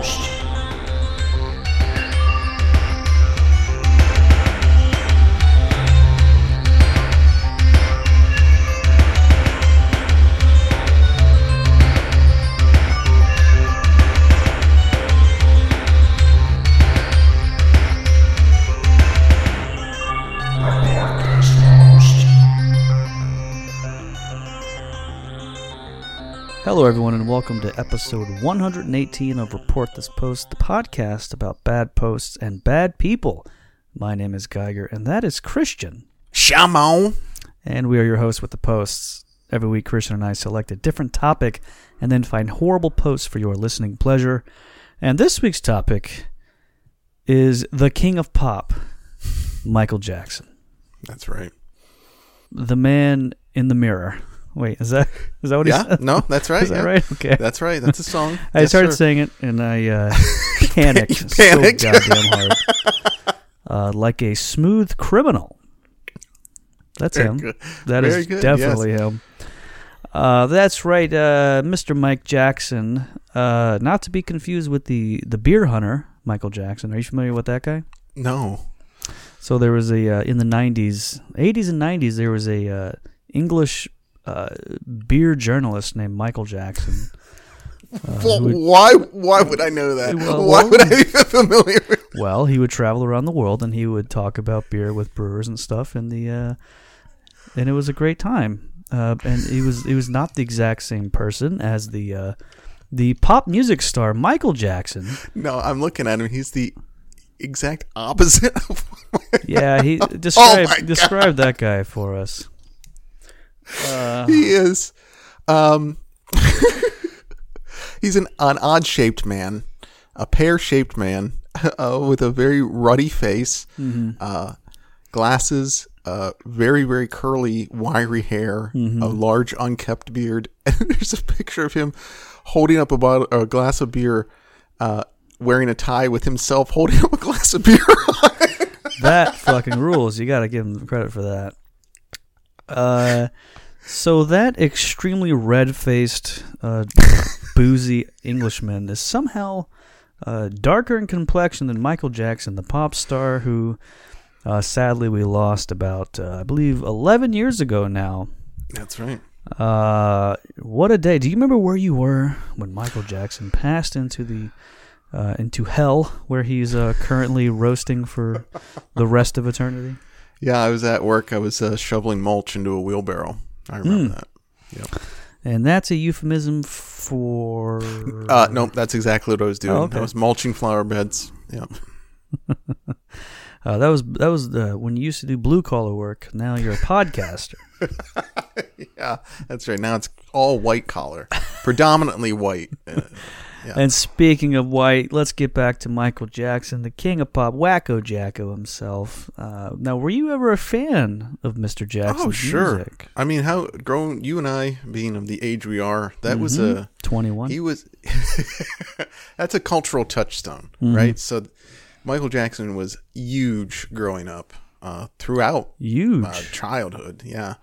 Most. Everyone, and welcome to episode 118 of Report This Post, the podcast about bad posts and bad people. My name is Geiger, and that is Christian. Shamon. And we are your hosts with the posts. Every week, Christian and I select a different topic and then find horrible posts for your listening pleasure. And this week's topic is the king of pop, Michael Jackson. That's right. The man in the mirror. Wait, is that is that what he Yeah, said? no, that's right. Is that right? Okay. That's right. That's a song. I Yes, started sir. saying it and I uh, panicked, panicked. so goddamn hard, uh, like a smooth criminal. That's Very him. good. That is Very good, definitely him. Uh, that's right, uh, Mr. Mike Jackson. Uh, not to be confused with the the beer hunter, Michael Jackson. Are you familiar with that guy? No. So there was a uh, in the '90s, '80s and '90s. There was a uh, English uh, beer journalist named Michael Jackson. Uh, Well, would- why? Why would I know that? Well, why well- would I be familiar with? Well, he would travel around the world and he would talk about beer with brewers and stuff, and the uh, and it was a great time. Uh, and he was he was not the exact same person as the uh, the pop music star Michael Jackson. No, I'm looking at him. He's the exact opposite of. Yeah, he describe Oh describe that guy for us. Uh, he is. Um, he's an, an odd shaped man, a pear shaped man uh, with a very ruddy face, Mm-hmm. uh, glasses, uh, very, very curly, wiry hair, a large, unkept beard. And there's a picture of him holding up a, bottle, a glass of beer, uh, wearing a tie with himself holding up a glass of beer. that fucking rules. You got to give him credit for that. Uh, so that extremely red-faced, uh, boozy Englishman is somehow uh, darker in complexion than Michael Jackson, the pop star who, uh, sadly, we lost about, uh, I believe, 11 years ago now. That's right. Uh, what a day! Do you remember where you were when Michael Jackson passed into the uh, into hell, where he's uh, currently roasting for the rest of eternity? Yeah, I was at work. I was uh, shoveling mulch into a wheelbarrow. I remember that. Yep. And that's a euphemism for. Uh, nope, that's exactly what I was doing. Oh, okay. I was mulching flower beds. Yep. Uh, that was that was uh, when you used to do blue collar work. Now you're a podcaster. Yeah, that's right. Now it's all white collar, predominantly white. Uh, Yeah. And speaking of white, let's get back to Michael Jackson, the king of pop, Wacko Jacko himself. Uh, now, were you ever a fan of Mr. Jackson's oh, sure. music? I mean, how grown you and I, being of the age we are, that was Mm-hmm. a Twenty-one. he was. that's a cultural touchstone, Mm-hmm. right? So, Michael Jackson was huge growing up uh, throughout Huge. uh, childhood. Yeah,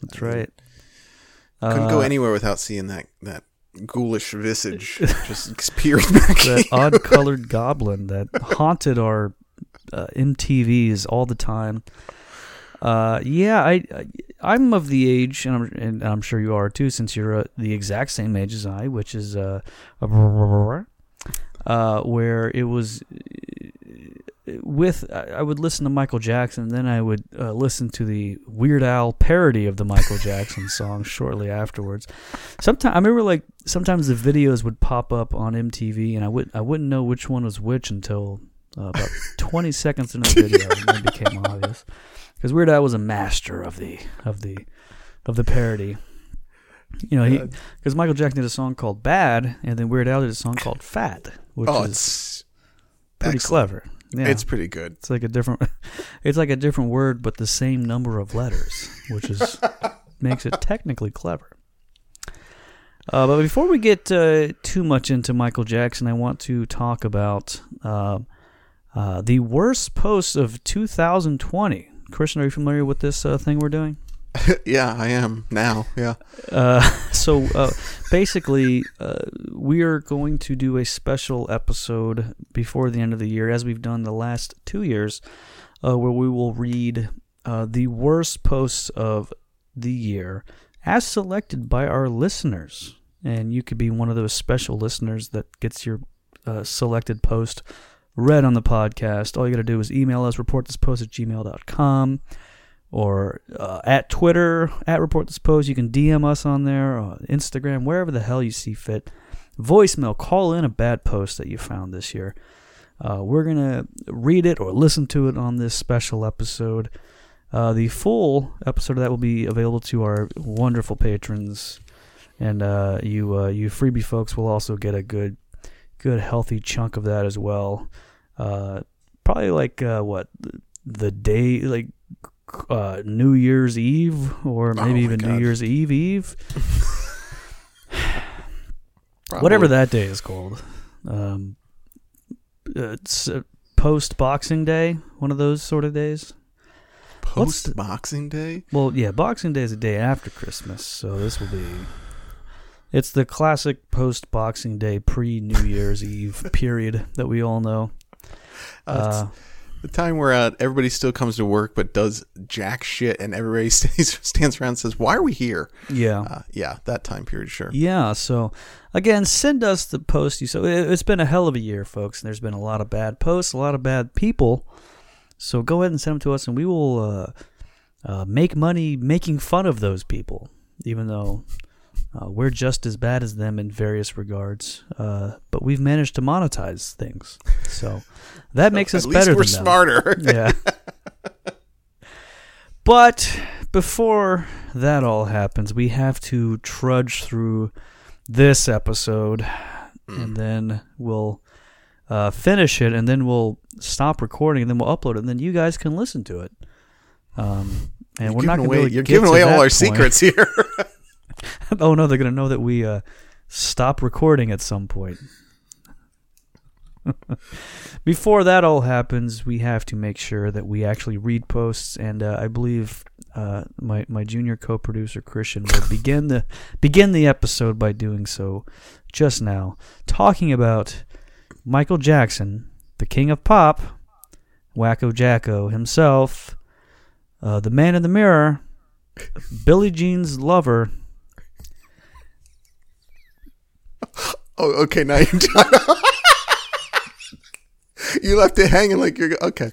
That's right. couldn't Uh, go anywhere without seeing that that ghoulish visage just peering back. that odd colored goblin that haunted our uh, MTVs all the time. Uh, yeah, I, I I'm of the age, and I'm and I'm sure you are too, since you're uh, the exact same age as I, which is uh, uh, where it was with I would listen to Michael Jackson, then I would uh, listen to the Weird Al parody of the Michael Jackson song shortly afterwards. Sometimes I remember like sometimes the videos would pop up on MTV, and I would I wouldn't know which one was which until uh, about 20 seconds into the video, and then it became obvious. Because Weird Al was a master of the of the of the parody. You know, because Michael Jackson did a song called "Bad," and then Weird Al did a song called "Fat," which oh, is pretty excellent. clever. Yeah. It's pretty good. It's like a different it's like a different word but the same number of letters, which is makes it technically clever. Uh, but before we get uh, too much into Michael Jackson, I want to talk about uh, uh, the worst posts of 2020. Christian, are you familiar with this uh, thing we're doing? yeah, I am now. Yeah. Uh, so uh, basically, uh, we are going to do a special episode before the end of the year, as we've done the last two years, uh, where we will read uh, the worst posts of the year as selected by our listeners. And you could be one of those special listeners that gets your uh, selected post read on the podcast. All you got to do is email us, report this post at gmail.com or uh, at Twitter, at Report This Post. You can DM us on there, uh, Instagram, wherever the hell you see fit. Voicemail, call in a bad post that you found this year. Uh, we're going to read it or listen to it on this special episode. Uh, the full episode of that will be available to our wonderful patrons, and uh, you uh, you freebie folks will also get a good, good healthy chunk of that as well. Probably like what the day like uh, New Year's Eve or Oh maybe my even God. New Year's Eve Eve, whatever that day is called. Um, it's uh, post Boxing Day, one of those sort of days. the- Post Boxing Day. Well, yeah, Boxing Day is a day after Christmas, so this will be. It's the classic post Boxing Day, pre New Year's Eve period that we all know. Uh, The time where uh, everybody still comes to work but does jack shit, and everybody stays, stands around and says, "Why are we here?" yeah. Uh, yeah, that time period, sure. Yeah, so again, send us the post you so it- it's been a hell of a year, folks, and there's been a lot of bad posts, a lot of bad people. So go ahead and send them to us, and we will uh, uh, make money making fun of those people, even though uh, we're just as bad as them in various regards. Uh, but we've managed to monetize things, so that makes us better we're smarter. Yeah. But before that all happens, we have to trudge through this episode, and then we'll uh, finish it, and then we'll stop recording, and then we'll upload it, and then you guys can listen to it. Um, and You're we're not giving going away, to you're giving away all our point. secrets here. oh no, they're to know that we uh, stop recording at some point. Before that all happens, we have to make sure that we actually read posts, and uh, I believe uh, my my junior co-producer Christian will begin the begin the episode by doing so just now, talking about Michael Jackson, the king of pop, Wacko Jacko himself, uh, the man in the mirror, Billie Jean's lover, oh, okay, now you're done. you left it hanging like you're okay.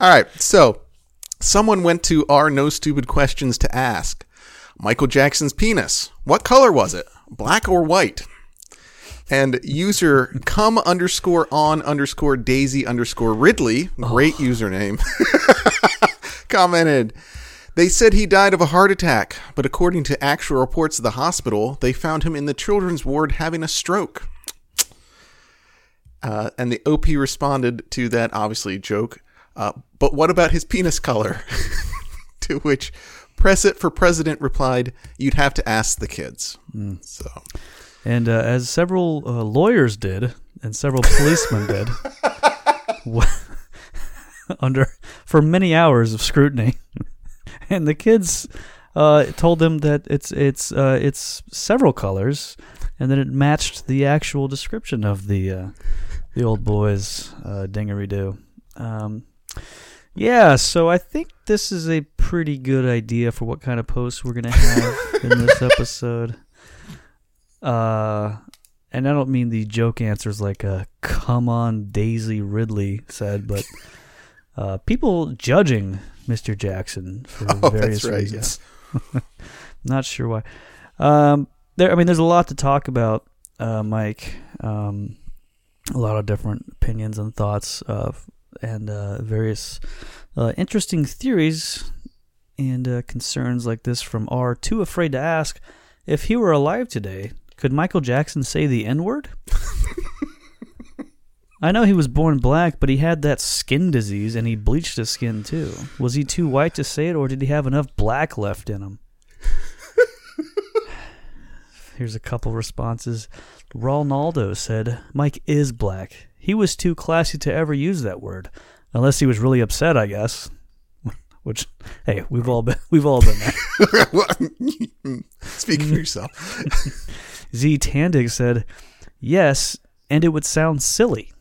All right, so someone went to our no stupid questions to ask Michael Jackson's penis. What color was it? Black or white? And user come underscore on underscore daisy underscore Ridley, great oh. username, commented. They said he died of a heart attack, but according to actual reports of the hospital, they found him in the children's ward having a stroke. Uh, and the OP responded to that obviously joke. Uh, but what about his penis color? to which Press It for President replied, "You'd have to ask the kids." So And uh, as several uh, lawyers did, and several policemen did, under for many hours of scrutiny, and the kids uh, told them that it's it's uh, it's several colors, and that it matched the actual description of the uh, the old boy's uh, dingery-doo. Um, yeah, so I think this is a pretty good idea for what kind of posts we're gonna have in this episode. Uh, and I don't mean the joke answers like uh, "Come on, Daisy Ridley" said, but uh, people judging Mr. Jackson for Oh, various right, reasons. Not sure why. Um, there, I mean, there's a lot to talk about, uh, Mike. Um, a lot of different opinions and thoughts of, and uh, various uh, interesting theories and uh, concerns like this from R. Too afraid to ask if he were alive today. Could Michael Jackson say the N word? I know he was born black, but he had that skin disease and he bleached his skin too. Was he too white to say it, or did he have enough black left in him? Here's a couple responses. Ronaldo said, Mike is black. He was too classy to ever use that word. Unless he was really upset, I guess. Which, hey, we've all been we've all been there. Speak for yourself. Z Tandig said, "Yes, and it would sound silly."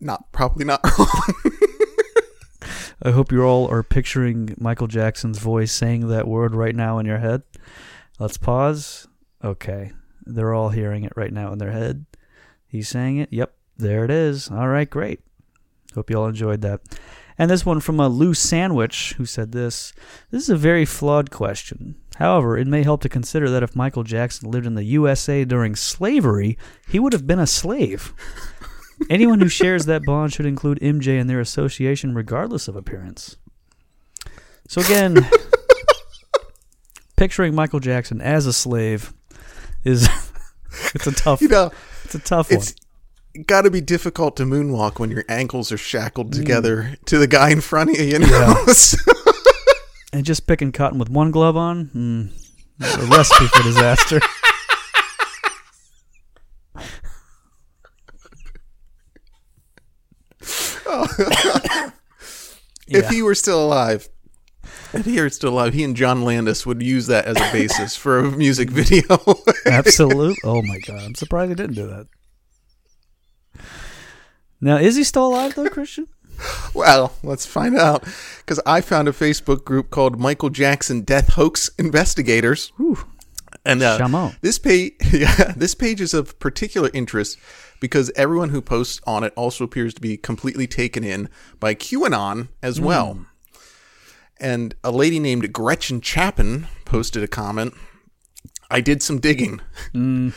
Not probably not. I hope you all are picturing Michael Jackson's voice saying that word right now in your head. Let's pause. Okay. They're all hearing it right now in their head. He's saying it. Yep. There it is. All right. Great. Hope you all enjoyed that. And this one from a loose sandwich who said this This is a very flawed question. However, it may help to consider that if Michael Jackson lived in the USA during slavery, he would have been a slave. Anyone who shares that bond should include MJ in their association, regardless of appearance. So, again, picturing Michael Jackson as a slave is it's a tough You know, it's a tough one. it's got to be difficult to moonwalk when your ankles are shackled together to the guy in front of you. You know, And just picking cotton with one glove on, mm, a recipe for disaster. if he were still alive. If he were still alive, he and John Landis would use that as a basis for a music video. Absolute. Oh my god! I'm surprised he didn't do that. Now, is he still alive though, Christian? well, let's find out. Because I found a Facebook group called Michael Jackson Death Hoax Investigators. Whew. And uh, Shamo. this page, yeah, this page is of particular interest because everyone who posts on it also appears to be completely taken in by QAnon as hmm. well. And a lady named Gretchen Chapin posted a comment. I did some digging. Hmm.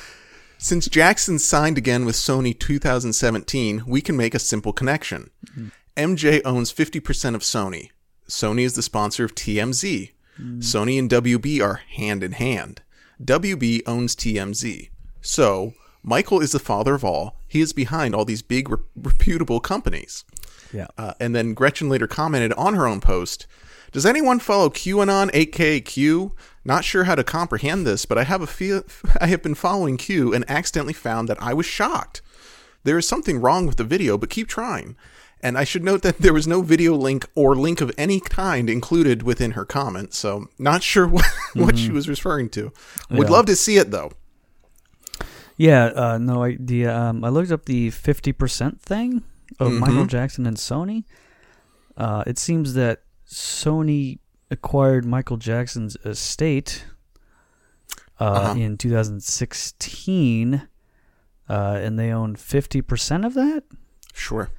Since Jackson signed again with Sony 2017, we can make a simple connection. Hmm. MJ owns 50% of Sony. Sony is the sponsor of TMZ. Sony and WB are hand in hand. WB owns TMZ. So, Michael is the father of all. He is behind all these big, re- reputable companies. Yeah. Uh, and then Gretchen later commented on her own post Does anyone follow QAnon, aka Q? Not sure how to comprehend this, but I have a feel I have been following Q and accidentally found that I was shocked. There is something wrong with the video, but keep trying. And I should note that there was no video link or link of any kind included within her comment, so not sure what, what she was referring to. Would Yeah. love to see it though. Yeah, uh, no idea. Um, I looked up the fifty percent thing of Mhm. Michael Jackson and Sony. Uh, it seems that Sony acquired Michael Jackson's estate uh, Uh-huh. in 2016, uh, and they own fifty percent of that. Sure.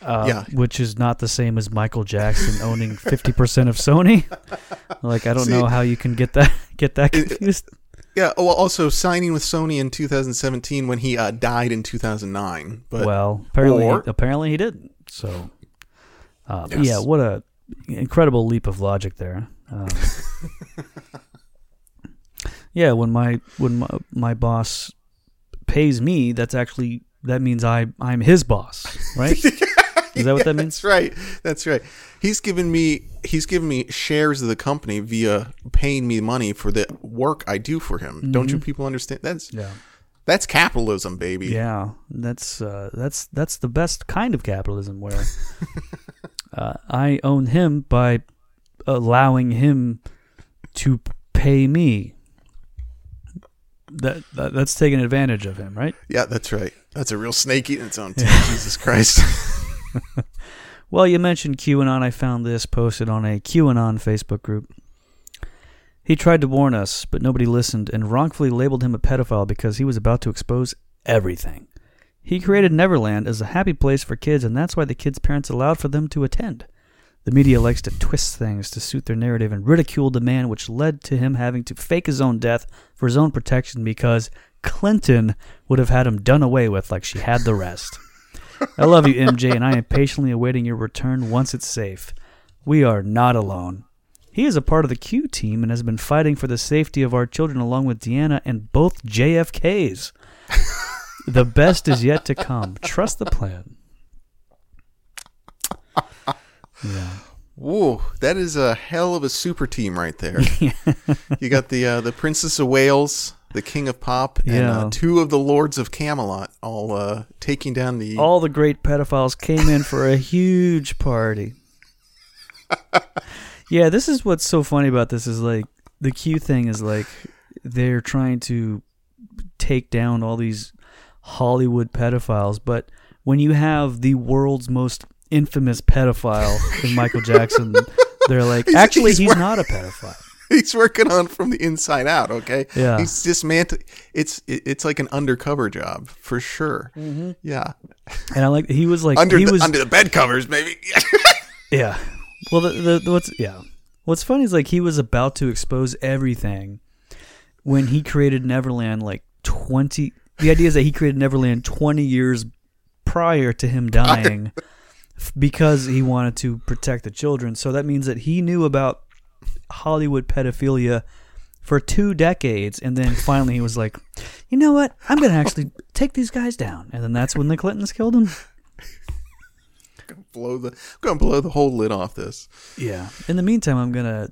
Uh, Yeah. which is not the same as Michael Jackson owning fifty percent of Sony. Like, I don't See- know how you can get that get that It- confused. Yeah, well also signing with Sony in 2017 when he uh, died in 2009. But well, apparently, or- apparently he didn't. So, uh, Yes. yeah, what a incredible leap of logic there. Um, yeah, when my when my, my boss pays me, that's actually that means I I'm his boss, right? Is that what that means? That's right. That's right. He's given me he's giving me shares of the company via paying me money for the work I do for him. Don't you people understand? That's Yeah, that's capitalism, baby. yeah. That's uh, that's that's the best kind of capitalism where uh, I own him by allowing him to pay me. That, that that's taking advantage of him, right? Yeah, that's right. That's a real snake eating its own tail. Jesus Christ. Well, you mentioned QAnon. I found this posted on a QAnon Facebook group. He tried to warn us, but nobody listened and wrongfully labeled him a pedophile because he was about to expose everything. He created Neverland as a happy place for kids, and that's why the kids' parents allowed for them to attend. The media likes to twist things to suit their narrative and ridicule the man, which led to him having to fake his own death for his own protection because Clinton would have had him done away with like she had the rest. I love you, MJ, and I am patiently awaiting your return once it's safe. We are not alone. He is a part of the Q team and has been fighting for the safety of our children along with Diana and both JFKs. the best is yet to come. Trust the plan. Yeah. Whoa, that is a hell of a super team right there. you got the uh, the Princess of Wales, the King of Pop, and Yeah. uh, two of the Lords of Camelot, all uh, taking down the. All the great pedophiles came in for a huge party. yeah, this is what's so funny about this is like the cute thing is like they're trying to take down all these Hollywood pedophiles, but when you have the world's most infamous pedophile in Michael Jackson, they're like, He's- actually, he's he's, not a pedophile. He's working on from the inside out. Okay. Yeah. He's dismantling. It's it, it's like an undercover job for sure. Mm-hmm. Yeah. And I like he was like Under he the, was under the bed covers, maybe. Yeah. Well, the, the, the what's yeah, what's funny is like he was about to expose everything when he created Neverland. Like twenty, the idea is that he created Neverland twenty years prior to him dying, f- because he wanted to protect the children. So that means that he knew about Hollywood pedophilia for two decades, and then finally he was like, you know what, I'm gonna actually take these guys down, and then that's when the Clintons killed him. gonna blow the. I'm gonna blow the whole lid off this. Yeah. In the meantime, I'm gonna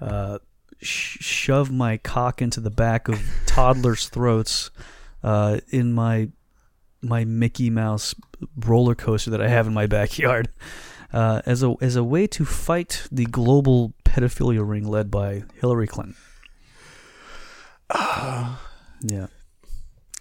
uh, sh- shove my cock into the back of toddlers' throats uh, in my my Mickey Mouse roller coaster that I have in my backyard uh, as a as a way to fight the global pedophilia ring led by Hillary Clinton. yeah.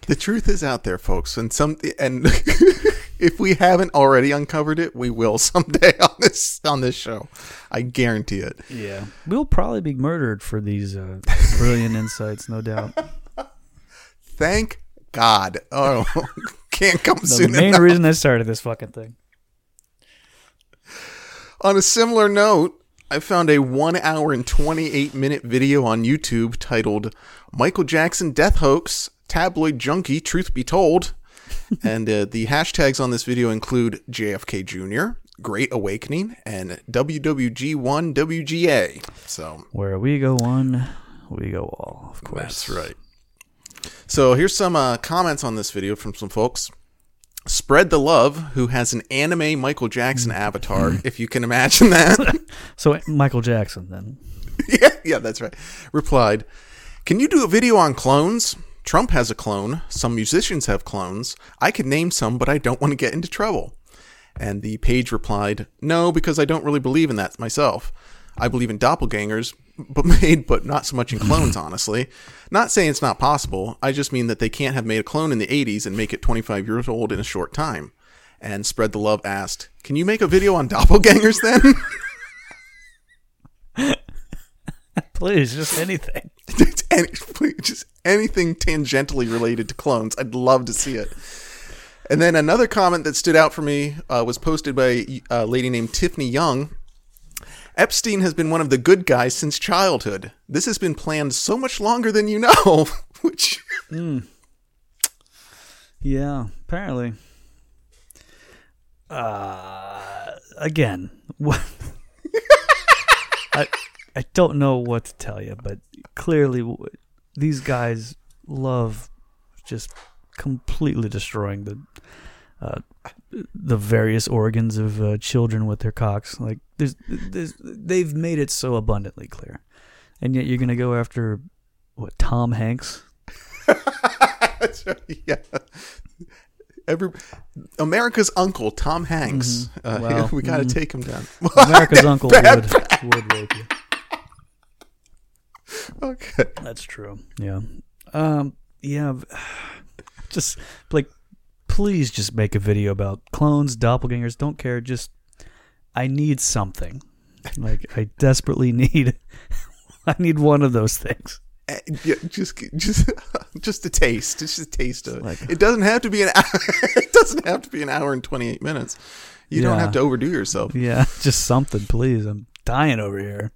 The truth is out there, folks, and some and if we haven't already uncovered it, we will someday on this on this show. I guarantee it. Yeah. We'll probably be murdered for these uh, brilliant insights, no doubt. Thank God. Oh, can't come The soon main enough. reason I started this fucking thing. On a similar note, I found a one hour and 28 minute video on YouTube titled Michael Jackson Death Hoax, Tabloid Junkie, Truth Be Told. and uh, the hashtags on this video include JFK Jr., Great Awakening, and WWG1WGA. So Where we go one, we go all, of course. that's right. So here's some uh, comments on this video from some folks. Spread the love, who has an anime Michael Jackson avatar, mm-hmm. if you can imagine that. So Michael Jackson then. yeah, yeah, that's right. Replied, Can you do a video on clones? Trump has a clone. Some musicians have clones. I could name some, but I don't want to get into trouble. And the page replied, No, because I don't really believe in that myself. I believe in doppelgangers, but made, but not so much in clones, honestly. Not saying it's not possible. I just mean that they can't have made a clone in the 80s and make it 25 years old in a short time. And Spread the Love asked, Can you make a video on doppelgangers then? Please, just anything. It's any, please, just anything tangentially related to clones. I'd love to see it. And then another comment that stood out for me uh, was posted by a lady named Tiffany Young. Epstein has been one of the good guys since childhood. This has been planned so much longer than you know. Which, Yeah, apparently. Uh, again, what? I I don't know what to tell you, but clearly these guys love just completely destroying the uh, the various organs of uh, children with their cocks. Like there's, there's they've made it so abundantly clear, and yet you're gonna go after what Tom Hanks? Yeah. Every America's uncle Tom Hanks. Uh, Well, we got to mm. take him down. America's uncle would, would rape you. Okay. That's true. Yeah. Um. Yeah. Just like, please, just make a video about clones, doppelgangers. Don't care. Just, I need something. Like, I desperately need. I need one of those things. Uh, yeah, just just just a taste just a taste of it Like- it doesn't have to be an hour it doesn't have to be an hour and 28 minutes you don't have to overdo yourself Yeah, just something, please. I'm dying over here.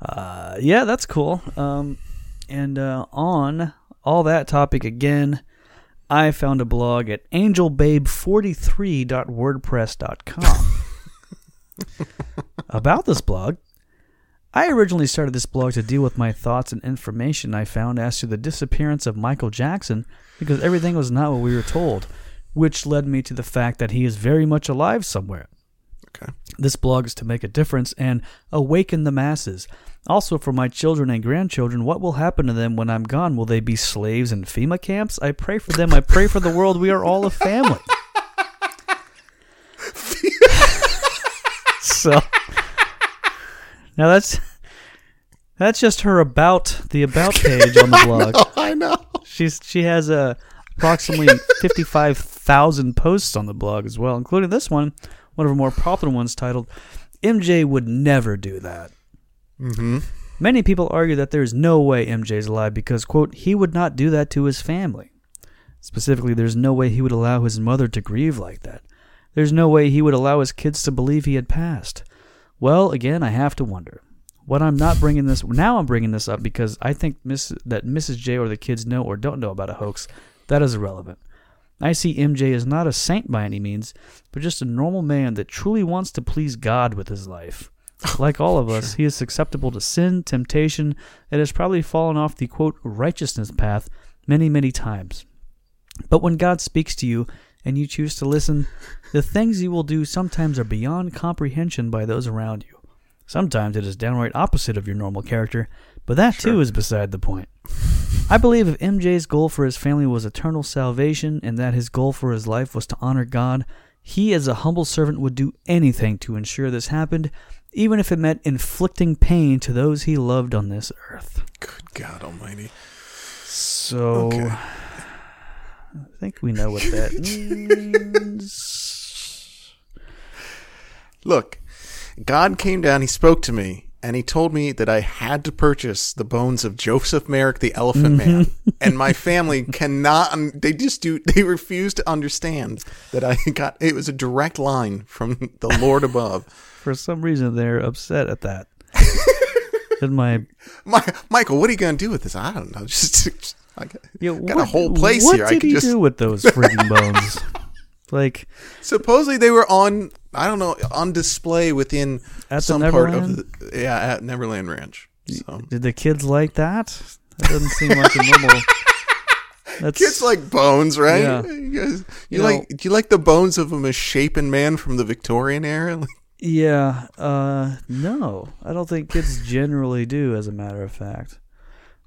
Uh, yeah, that's cool. Um, and uh, on all that topic again, I found a blog at angelbabe43.wordpress.com about this blog. I originally started this blog to deal with my thoughts and information I found as to the disappearance of Michael Jackson because everything was not what we were told, which led me to the fact that he is very much alive somewhere. Okay This blog is to make a difference and awaken the masses. Also, for my children and grandchildren, what will happen to them when I'm gone? Will they be slaves in FEMA camps? I pray for them. I pray for the world. We are all a family. so, now that's That's just her about the about page on the blog. Oh, I know. She's she has uh, approximately fifty five thousand posts on the blog as well, including this one, one of her more popular ones titled "MJ would never do that." Mm-hmm. Many people argue that there is no way MJ is alive because quote he would not do that to his family. Specifically, there's no way he would allow his mother to grieve like that. There's no way he would allow his kids to believe he had passed. Well, again, I have to wonder. What I'm not bringing this now, I'm bringing this up because I think Miss, that Mrs. J or the kids know or don't know about a hoax. That is irrelevant. I see MJ as not a saint by any means, but just a normal man that truly wants to please God with his life. Like all of us, he is susceptible to sin, temptation, and has probably fallen off the quote righteousness path many, many times. But when God speaks to you and you choose to listen, the things you will do sometimes are beyond comprehension by those around you. Sometimes it is downright opposite of your normal character, but that too is beside the point. I believe if MJ's goal for his family was eternal salvation and that his goal for his life was to honor God, he as a humble servant would do anything to ensure this happened, even if it meant inflicting pain to those he loved on this earth. Good God Almighty. So Okay. I think we know what that means. Look, God came down, he spoke to me, and he told me that I had to purchase the bones of Joseph Merrick, the Elephant Man. Mm-hmm. and my family cannot, un- they just do, they refuse to understand that I got, it was a direct line from the Lord above. For some reason, they're upset at that. and my My, Michael, what are you going to do with this? I don't know. Just, just I got, yeah, got a whole place what here. I did could he just, do with those freaking bones? like supposedly they were on, I don't know, on display within At some part of the, yeah, at Neverland Ranch. So. Did the kids like that? That doesn't seem like a normal. That's Kids like bones, right? Yeah. You, guys, you, You know- like do you like the bones of a misshapen man from the Victorian era? Yeah. Uh, no, I don't think kids generally do. As a matter of fact,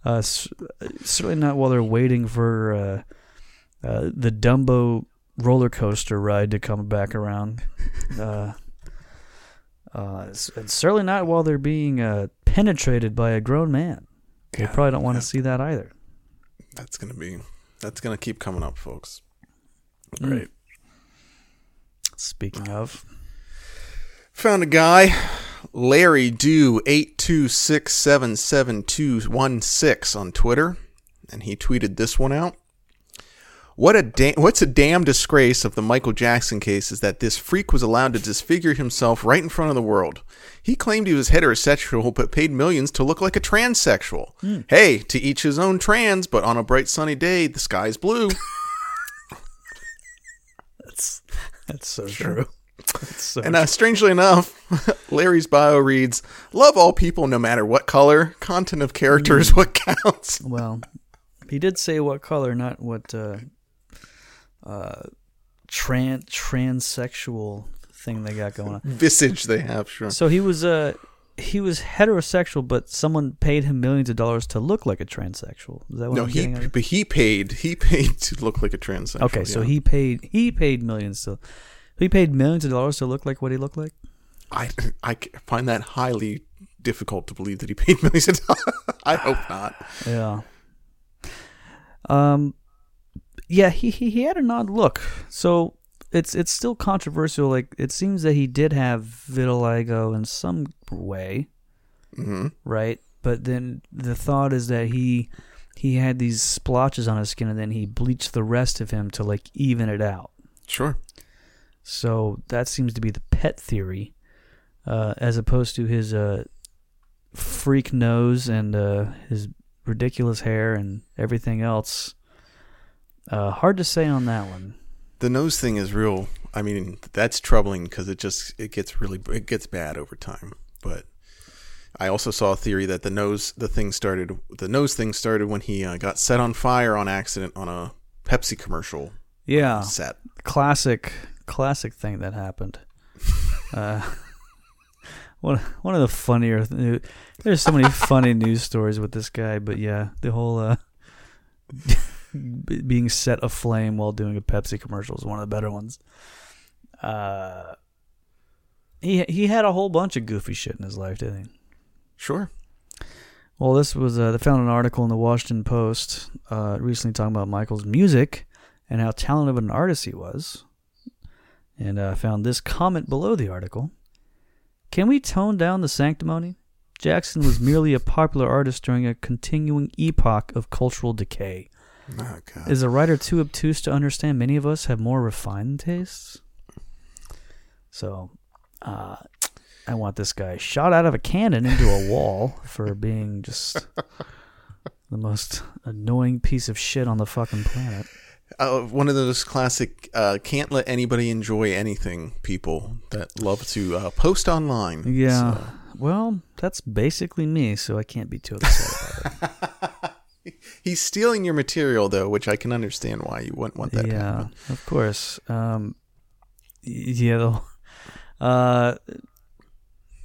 uh, certainly not while they're waiting for uh, uh, the Dumbo roller coaster ride to come back around. Uh, uh, certainly not while they're being uh, penetrated by a grown man. They probably don't want to see that either. that's gonna be that's gonna keep coming up, folks. Mm. Right. Speaking of, Found a guy, Larry Do eight two six seven seven two one six on Twitter, and he tweeted this one out. What a da- what's a damn disgrace of the Michael Jackson case is that this freak was allowed to disfigure himself right in front of the world. He claimed he was heterosexual but paid millions to look like a transsexual. Hey, to each his own trans, but on a bright sunny day, the sky's blue. that's that's so true. That's so And uh, strangely enough, Larry's bio reads, "Love all people, no matter what color. Content of character is what counts." Well, he did say what color, not what uh, uh, trans transsexual thing they got going on. Visage they have, sure. So he was uh he was heterosexual, but someone paid him millions of dollars to look like a transsexual. Is that what No, I'm he at? but he paid he paid to look like a transsexual. Okay, so yeah. he paid he paid millions to he paid millions of dollars to look like what he looked like. I I find that highly difficult to believe that he paid millions of dollars. I hope not. Yeah. Um, yeah, he, he he had an odd look. So it's it's still controversial. Like it seems that he did have vitiligo in some way, hmm right? But then the thought is that he he had these splotches on his skin, and then he bleached the rest of him to like even it out. Sure. So that seems to be the pet theory, uh, as opposed to his uh, freak nose and uh, his ridiculous hair and everything else. Uh, hard to say on that one. The nose thing is real. I mean, that's troubling because it just it gets really it gets bad over time. But I also saw a theory that the nose the thing started the nose thing started when he uh, got set on fire on accident on a Pepsi commercial Yeah, set. classic, classic thing that happened. uh, one one of the funnier. Th- there's so many funny news stories with this guy, but yeah, the whole uh, being set aflame while doing a Pepsi commercial is one of the better ones. Uh, he he had a whole bunch of goofy shit in his life, didn't he? Sure. Well, this was uh, they found an article in the Washington Post uh, recently talking about Michael's music and how talented of an artist he was, and uh, found this comment below the article: "Can we tone down the sanctimony? Jackson was merely a popular artist during a continuing epoch of cultural decay. Oh, God. Is a writer too obtuse to understand? Many of us have more refined tastes." So, uh, I want this guy shot out of a cannon into a wall for being just the most annoying piece of shit on the fucking planet. uh, one of those classic uh, can't let anybody enjoy anything people that love to uh, post online. Yeah. So, Well, that's basically me, so I can't be too upset about it. he's stealing your material though, which I can understand why you wouldn't want that to yeah, happen. of course. Um, yeah, though. Uh,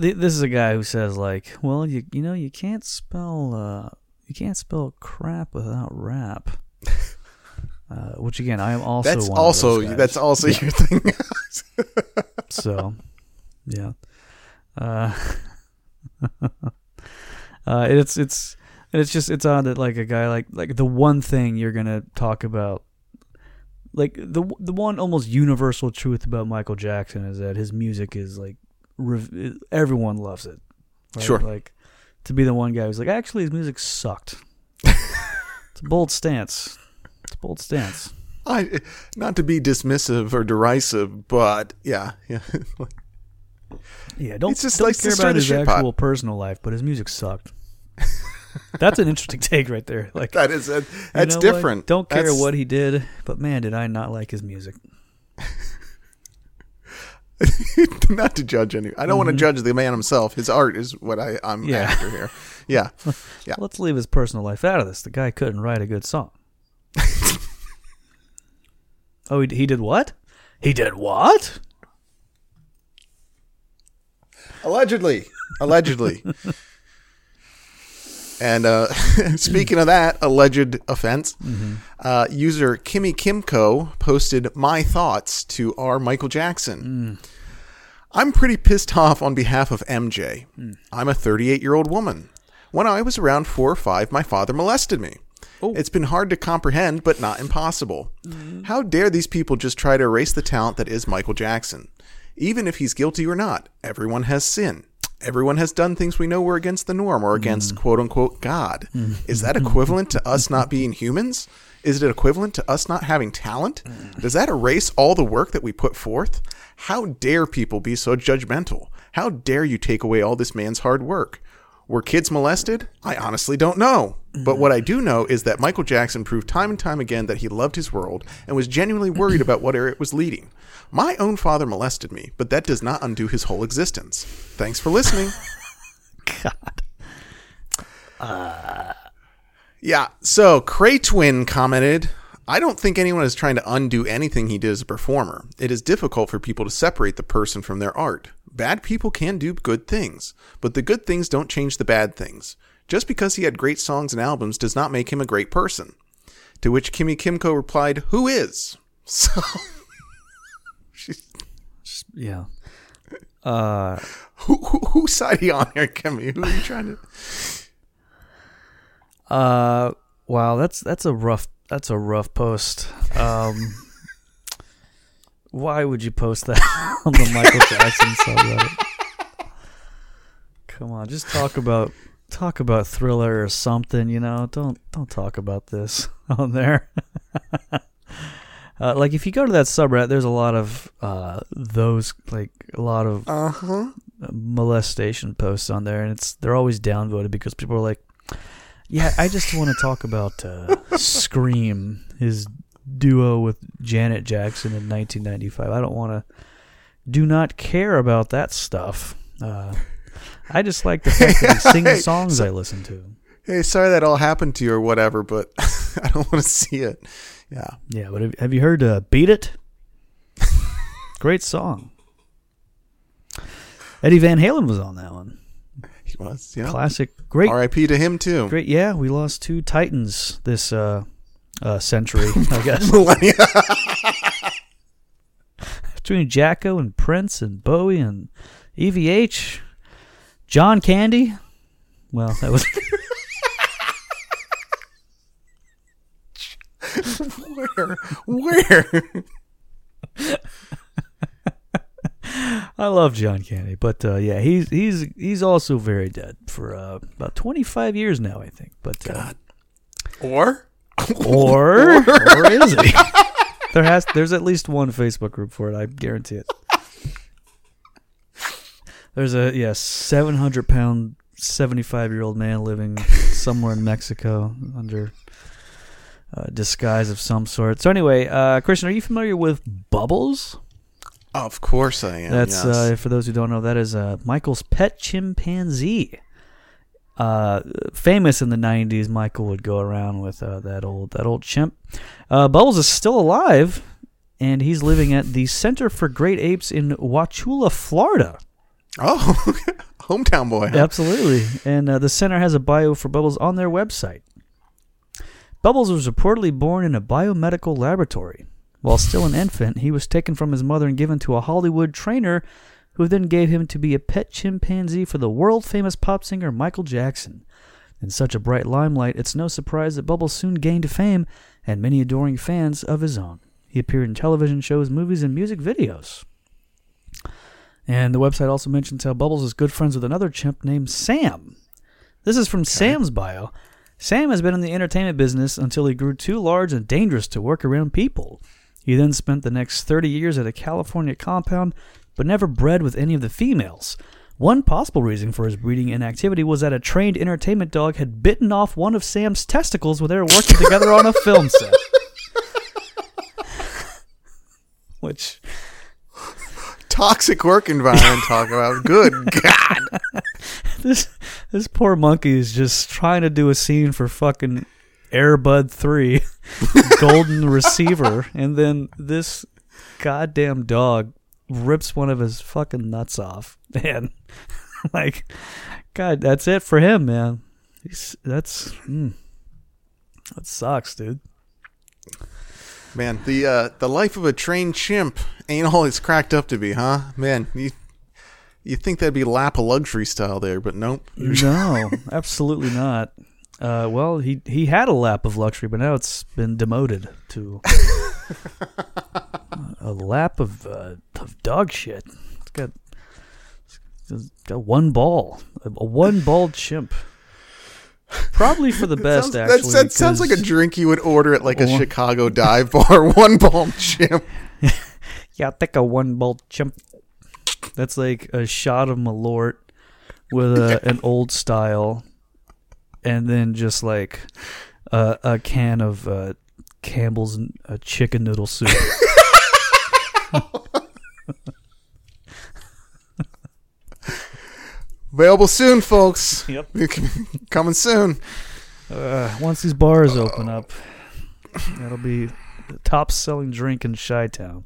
th- this is a guy who says like, well, you you know, you can't spell uh, you can't spell crap without rap. Uh, which again, I am also That's also that's also your thing. so yeah uh, uh it's it's and it's just it's odd that like a guy like like the one thing you're gonna talk about like the the one almost universal truth about Michael Jackson is that his music is like rev- everyone loves it right? Sure. like to be the one guy who's like actually his music sucked it's a bold stance it's a bold stance I not to be dismissive or derisive, but yeah, yeah. Yeah, don't, It's just don't likes to care about his shit pot. actual personal life, but his music sucked. That's an interesting take right there. Like that is a, you that's know what? different. Don't care That's- what he did, but man, did I not like his music. not to judge any. I don't want to judge the man himself. His art is what I I'm Mm-hmm. Yeah. after here. Yeah, Yeah. Let's leave his personal life out of this. The guy couldn't write a good song. oh, he, he did what? He did what? allegedly, allegedly. And uh, speaking of that alleged offense, uh, user Kimmy Kimco posted my thoughts to our Michael Jackson. I'm pretty pissed off on behalf of MJ. I'm a 38 year old woman. When I was around four or five, my father molested me. It's been hard to comprehend, but not impossible. How dare these people just try to erase the talent that is Michael Jackson? Even if he's guilty or not, everyone has sin. Everyone has done things we know were against the norm or against mm. quote unquote God. Is that equivalent to us not being humans? Is it equivalent to us not having talent? Mm. Does that erase all the work that we put forth? How dare people be so judgmental? How dare you take away all this man's hard work? Were kids molested? I honestly don't know. But what I do know is that Michael Jackson proved time and time again that he loved his world and was genuinely worried about where it was leading. My own father molested me, but that does not undo his whole existence. Thanks for listening. God. Uh... Yeah, so Cray Twin commented, I don't think anyone is trying to undo anything he did as a performer. It is difficult for people to separate the person from their art. Bad people can do good things, but the good things don't change the bad things. Just because he had great songs and albums does not make him a great person. To which Kimmy Kimco replied, Who is? So, Yeah. Uh, who, who, whose side are you on here, Kimmy? Who are you trying to. Uh, wow, that's that's a rough that's a rough post. Um, why would you post that on the Michael Jackson subreddit? Come on, just talk about talk about Thriller or something. You know, don't don't talk about this on there. Uh, like if you go to that subreddit, there's a lot of uh, those like a lot of Uh huh. molestation posts on there, and it's they're always downvoted because people are like, "Yeah, I just want to talk about uh, Scream, his duo with Janet Jackson in 1995. I don't want to, do not care about that stuff. I just like the fact that he sings Hey, songs I listen to. Hey, sorry that all happened to you or whatever, but I don't want to see it. Yeah. Yeah, but have, have you heard uh, "Beat It"? Great song. Eddie Van Halen was on that one. He was, yeah. Classic, great R.I.P. to him too. Great, yeah. We lost two titans this uh, uh, century, I guess, Millennia. between Jacko and Prince and Bowie and EVH, John Candy? Well, that was. Where? Where? I love John Candy, but uh, yeah, he's he's he's also very dead for uh, about twenty five years now, I think. But uh, or or or is he? there has there's at least one Facebook group for it. I guarantee it. There's a yeah 700 pound 75 year old man living somewhere in Mexico under uh, disguise of some sort. So anyway, uh, Christian, are you familiar with Bubbles? Of course I am. That's yes. uh, for those who don't know. That is uh, Michael's pet chimpanzee. Uh, famous in the '90s, Michael would go around with uh, that old that old chimp. Uh, Bubbles is still alive, and he's living at the Center for Great Apes in Wauchula, Florida. Oh, hometown boy. Absolutely, and uh, the center has a bio for Bubbles on their website. Bubbles was reportedly born in a biomedical laboratory. While still an infant, he was taken from his mother and given to a Hollywood trainer who then gave him to be a pet chimpanzee for the world famous pop singer Michael Jackson. In such a bright limelight, it's no surprise that Bubbles soon gained fame and many adoring fans of his own. He appeared in television shows, movies, and music videos. And the website also mentions how Bubbles is good friends with another chimp named Sam. This is from Sam's bio. Sam has been in the entertainment business until he grew too large and dangerous to work around people. He then spent the next 30 years at a California compound, but never bred with any of the females. One possible reason for his breeding inactivity was that a trained entertainment dog had bitten off one of Sam's testicles when they were working together on a film set. Which Toxic work environment. Talk about. Good God. this this poor monkey is just trying to do a scene for fucking Air Bud 3 golden receiver and then this goddamn dog rips one of his fucking nuts off and like god that's it for him man He's, that's mm, that sucks dude Man, the uh, the life of a trained chimp ain't all it's cracked up to be, huh? Man, you you think that'd be lap of luxury style there, but nope. no absolutely not uh, well he he had a lap of luxury but now it's been demoted to a lap of uh, of dog shit it's got it's got one ball a, one balled chimp probably for the best sounds, actually that, that sounds like a drink you would order at like a Or- Chicago dive bar. One bomb chimp. Yeah, I'll take a one bolt chimp. That's like a shot of Malort with a, an old style, and then just like a, a can of uh, Campbell's uh, chicken noodle soup. Available soon, folks. Yep. Coming soon. Uh, once these bars open up, that'll be the top selling drink in Chi Town.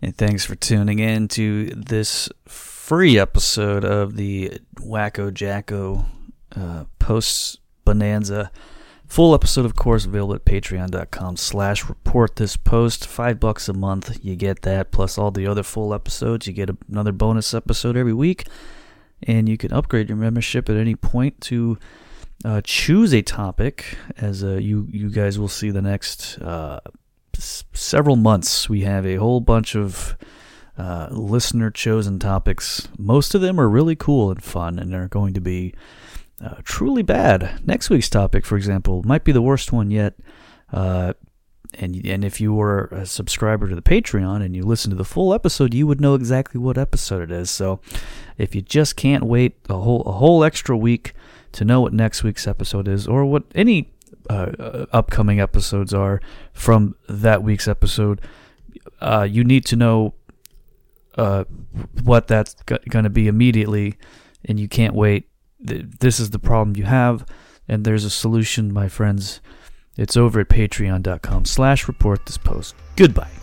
And thanks for tuning in to this free episode of the Wacko Jacko uh, Posts Bonanza. Full episode, of course, available at patreon.com slash report this post. Five bucks a month, you get that, plus all the other full episodes. You get another bonus episode every week. And you can upgrade your membership at any point to uh, choose a topic as uh, you you guys will see the next uh, s- several months. We have a whole bunch of uh, listener chosen topics. Most of them are really cool and fun and they're going to be uh, truly bad. Next week's topic for example might be the worst one yet. Uh, and and if you were a subscriber to the Patreon and you listen to the full episode, you would know exactly what episode it is. So, if you just can't wait a whole a whole extra week to know what next week's episode is, or what any uh, uh, upcoming episodes are from that week's episode, uh, you need to know uh, what that's going to be immediately, and you can't wait. This is the problem you have, and there's a solution, my friends. It's over at patreon.com slash report this post. Goodbye.